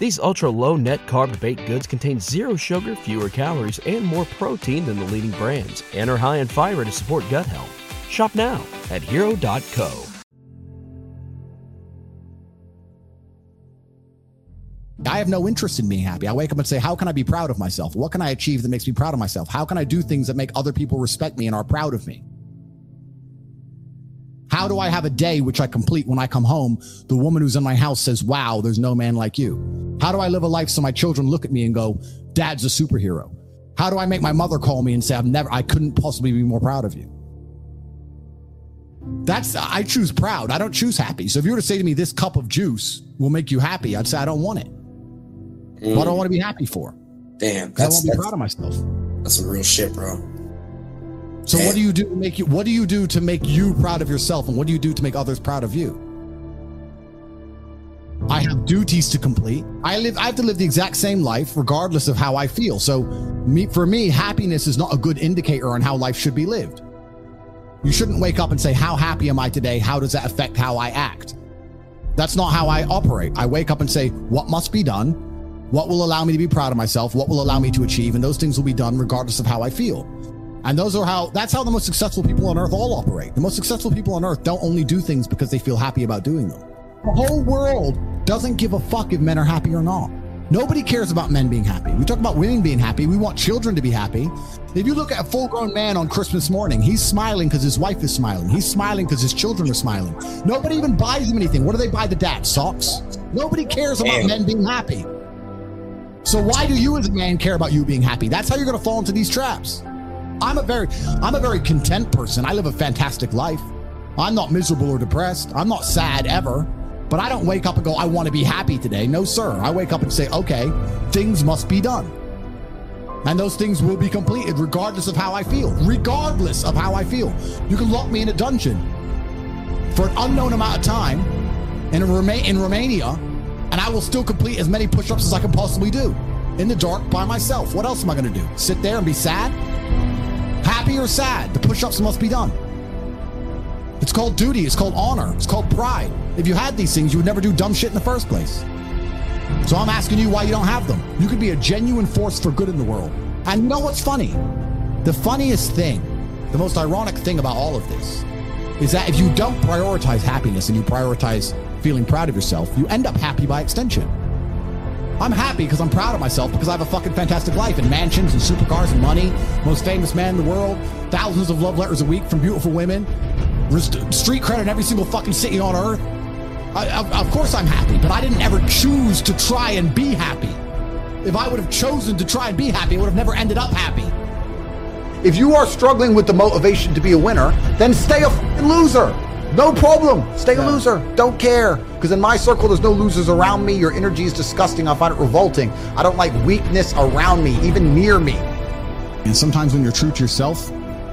These ultra low net carb baked goods contain zero sugar, fewer calories, and more protein than the leading brands, and are high in fiber to support gut health. Shop now at hero.co. I have no interest in being happy. I wake up and say, How can I be proud of myself? What can I achieve that makes me proud of myself? How can I do things that make other people respect me and are proud of me? How do I have a day which I complete when I come home? The woman who's in my house says, Wow, there's no man like you. How do I live a life so my children look at me and go, Dad's a superhero? How do I make my mother call me and say, I've never, I couldn't possibly be more proud of you? That's, I choose proud. I don't choose happy. So if you were to say to me, This cup of juice will make you happy, I'd say, I don't want it. Mm. What do I want to be happy for? Damn, I that's to be proud of myself. that's some real shit, bro. So what do you do to make you what do you do to make you proud of yourself and what do you do to make others proud of you? I have duties to complete. I live I have to live the exact same life regardless of how I feel. So me for me happiness is not a good indicator on how life should be lived. You shouldn't wake up and say how happy am I today? How does that affect how I act? That's not how I operate. I wake up and say what must be done? What will allow me to be proud of myself? What will allow me to achieve? And those things will be done regardless of how I feel. And those are how that's how the most successful people on earth all operate. The most successful people on earth don't only do things because they feel happy about doing them. The whole world doesn't give a fuck if men are happy or not. Nobody cares about men being happy. We talk about women being happy. We want children to be happy. If you look at a full grown man on Christmas morning, he's smiling because his wife is smiling. He's smiling because his children are smiling. Nobody even buys him anything. What do they buy the dad? Socks? Nobody cares about Damn. men being happy. So why do you as a man care about you being happy? That's how you're going to fall into these traps. I'm a very I'm a very content person. I live a fantastic life. I'm not miserable or depressed. I'm not sad ever. But I don't wake up and go, I want to be happy today. No, sir. I wake up and say, okay, things must be done. And those things will be completed regardless of how I feel. Regardless of how I feel. You can lock me in a dungeon for an unknown amount of time in, Roma- in Romania, and I will still complete as many push ups as I can possibly do in the dark by myself. What else am I going to do? Sit there and be sad? Happy or sad? The push ups must be done. It's called duty. It's called honor. It's called pride. If you had these things, you would never do dumb shit in the first place. So I'm asking you why you don't have them. You could be a genuine force for good in the world. And you know what's funny? The funniest thing, the most ironic thing about all of this, is that if you don't prioritize happiness and you prioritize feeling proud of yourself, you end up happy by extension. I'm happy because I'm proud of myself because I have a fucking fantastic life and mansions and supercars and money, most famous man in the world, thousands of love letters a week from beautiful women, street credit in every single fucking city on earth. I, of, course I'm happy, but I didn't ever choose to try and be happy. If I would have chosen to try and be happy, I would have never ended up happy. If you are struggling with the motivation to be a winner, then stay a loser. No problem. Stay a loser. Don't care. Because in my circle, there's no losers around me. Your energy is disgusting. I find it revolting. I don't like weakness around me, even near me. And sometimes when you're true to yourself,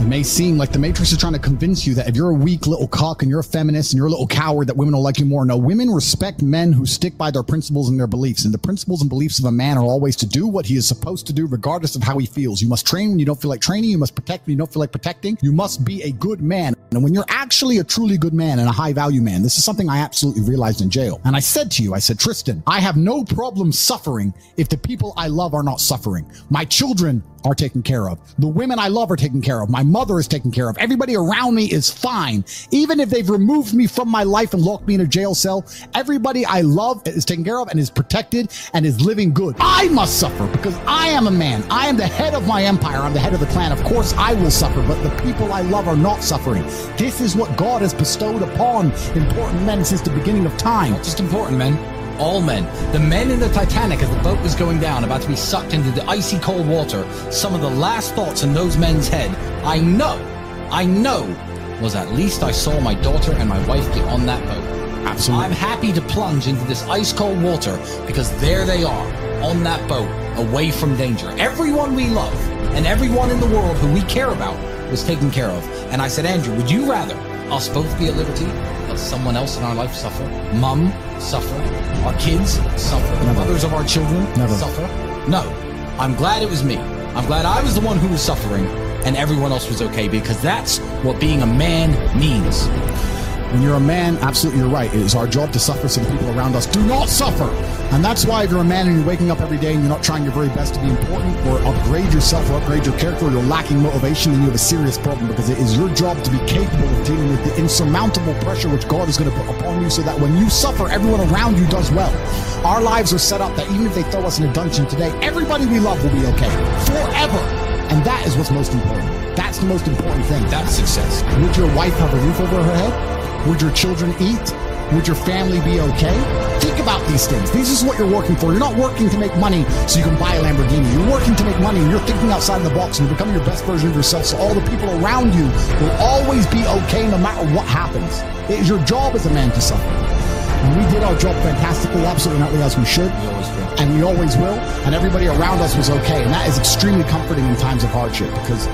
it may seem like the Matrix is trying to convince you that if you're a weak little cock and you're a feminist and you're a little coward, that women will like you more. No, women respect men who stick by their principles and their beliefs. And the principles and beliefs of a man are always to do what he is supposed to do, regardless of how he feels. You must train when you don't feel like training. You must protect when you don't feel like protecting. You must be a good man. And when you're actually a truly good man and a high value man, this is something I absolutely realized in jail. And I said to you, I said, Tristan, I have no problem suffering if the people I love are not suffering. My children are taken care of. The women I love are taken care of. My mother is taken care of. Everybody around me is fine. Even if they've removed me from my life and locked me in a jail cell, everybody I love is taken care of and is protected and is living good. I must suffer because I am a man. I am the head of my empire. I'm the head of the clan. Of course, I will suffer, but the people I love are not suffering. This is what God has bestowed upon important men since the beginning of time. Not just important men, all men. The men in the Titanic as the boat was going down, about to be sucked into the icy cold water, some of the last thoughts in those men's head, I know, I know, was at least I saw my daughter and my wife get on that boat. Absolutely. I'm happy to plunge into this ice cold water because there they are on that boat, away from danger. Everyone we love and everyone in the world who we care about was taken care of. And I said, Andrew, would you rather us both be at liberty, but someone else in our life suffer? Mum suffer, our kids suffer, Never. mothers of our children Never. suffer. No, I'm glad it was me. I'm glad I was the one who was suffering and everyone else was okay because that's what being a man means. When you're a man, absolutely you're right. It is our job to suffer so the people around us do not suffer. And that's why if you're a man and you're waking up every day and you're not trying your very best to be important or upgrade yourself or upgrade your character or you're lacking motivation, then you have a serious problem because it is your job to be capable of dealing with the insurmountable pressure which God is going to put upon you so that when you suffer, everyone around you does well. Our lives are set up that even if they throw us in a dungeon today, everybody we love will be okay forever. And that is what's most important. That's the most important thing. That's success. Would your wife have a roof over her head? Would your children eat? Would your family be okay? Think about these things. This is what you're working for. You're not working to make money so you can buy a Lamborghini. You're working to make money and you're thinking outside the box and you're becoming your best version of yourself so all the people around you will always be okay no matter what happens. It is your job as a man to suffer. And we did our job fantastically, absolutely not as we should. We always will. And we always will. And everybody around us was okay. And that is extremely comforting in times of hardship because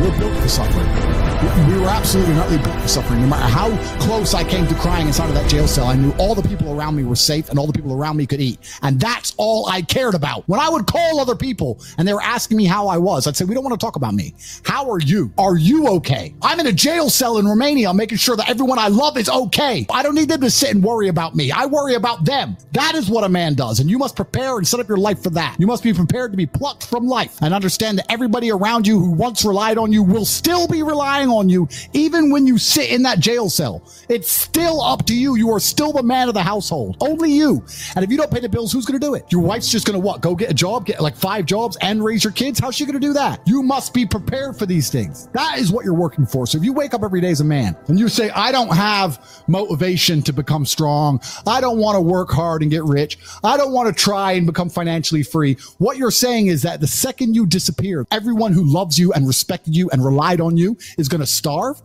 we're built for suffering. We were absolutely not suffering. No matter how close I came to crying inside of that jail cell, I knew all the people around me were safe and all the people around me could eat. And that's all I cared about. When I would call other people and they were asking me how I was, I'd say, we don't want to talk about me. How are you? Are you okay? I'm in a jail cell in Romania making sure that everyone I love is okay. I don't need them to sit and worry about me. I worry about them. That is what a man does. And you must prepare and set up your life for that. You must be prepared to be plucked from life and understand that everybody around you who once relied on you will still be relying on you, even when you sit in that jail cell. It's still up to you. You are still the man of the household. Only you. And if you don't pay the bills, who's going to do it? Your wife's just going to what? Go get a job, get like five jobs and raise your kids? How's she going to do that? You must be prepared for these things. That is what you're working for. So if you wake up every day as a man and you say, I don't have motivation to become strong. I don't want to work hard and get rich. I don't want to try and become financially free. What you're saying is that the second you disappear, everyone who loves you and respected you and relied on you is going to starve.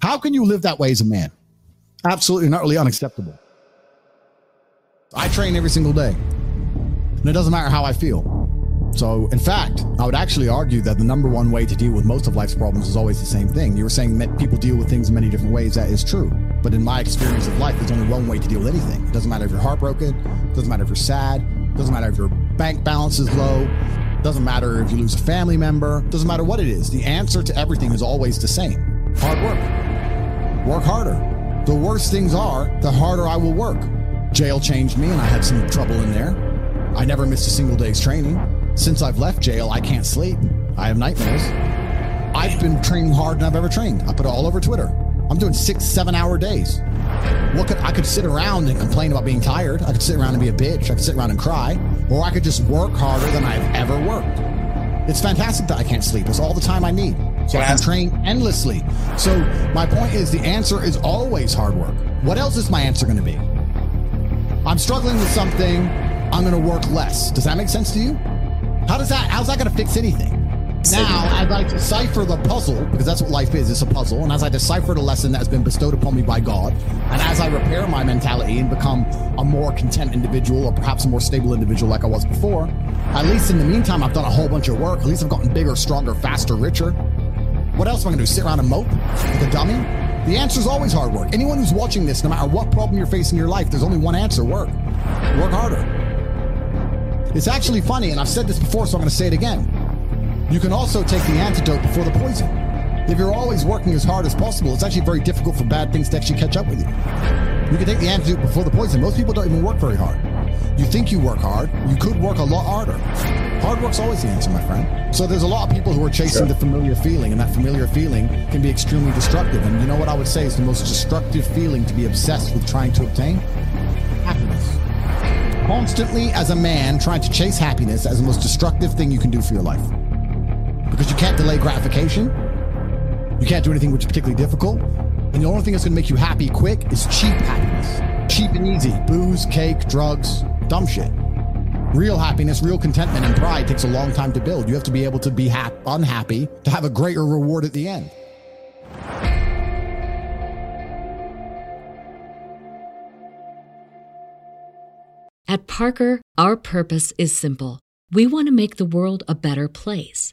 How can you live that way as a man? Absolutely not really unacceptable. I train every single day, and it doesn't matter how I feel. So, in fact, I would actually argue that the number one way to deal with most of life's problems is always the same thing. You were saying that people deal with things in many different ways. That is true. But in my experience of life, there's only one way to deal with anything. It doesn't matter if you're heartbroken, it doesn't matter if you're sad, it doesn't matter if your bank balance is low, doesn't matter if you lose a family member, doesn't matter what it is. The answer to everything is always the same hard work. Work harder. The worse things are, the harder I will work. Jail changed me, and I had some trouble in there. I never missed a single day's training. Since I've left jail, I can't sleep. I have nightmares. I've been training harder than I've ever trained. I put it all over Twitter. I'm doing six, seven hour days. What could I could sit around and complain about being tired. I could sit around and be a bitch. I could sit around and cry, or I could just work harder than I've ever worked. It's fantastic that I can't sleep. It's all the time I need. So I can train endlessly. So my point is the answer is always hard work. What else is my answer going to be? I'm struggling with something. I'm going to work less. Does that make sense to you? How does that? How's that going to fix anything? Now, as I decipher the puzzle, because that's what life is, it's a puzzle, and as I decipher the lesson that has been bestowed upon me by God, and as I repair my mentality and become a more content individual, or perhaps a more stable individual like I was before, at least in the meantime, I've done a whole bunch of work. At least I've gotten bigger, stronger, faster, richer. What else am I going to do? Sit around and mope like a dummy? The answer is always hard work. Anyone who's watching this, no matter what problem you're facing in your life, there's only one answer work. Work harder. It's actually funny, and I've said this before, so I'm going to say it again. You can also take the antidote before the poison. If you're always working as hard as possible, it's actually very difficult for bad things to actually catch up with you. You can take the antidote before the poison. Most people don't even work very hard. You think you work hard, you could work a lot harder. Hard work's always the answer, my friend. So there's a lot of people who are chasing Sure. the familiar feeling, and that familiar feeling can be extremely destructive. And you know what I would say is the most destructive feeling to be obsessed with trying to obtain? Happiness. Constantly, as a man, trying to chase happiness as the most destructive thing you can do for your life. Because you can't delay gratification, you can't do anything which is particularly difficult, and the only thing that's going to make you happy quick is cheap happiness. Cheap and easy. Booze, cake, drugs, dumb shit. Real happiness, real contentment, and pride takes a long time to build. You have to be able to be hap- unhappy to have a greater reward at the end. At Parker, our purpose is simple. We want to make the world a better place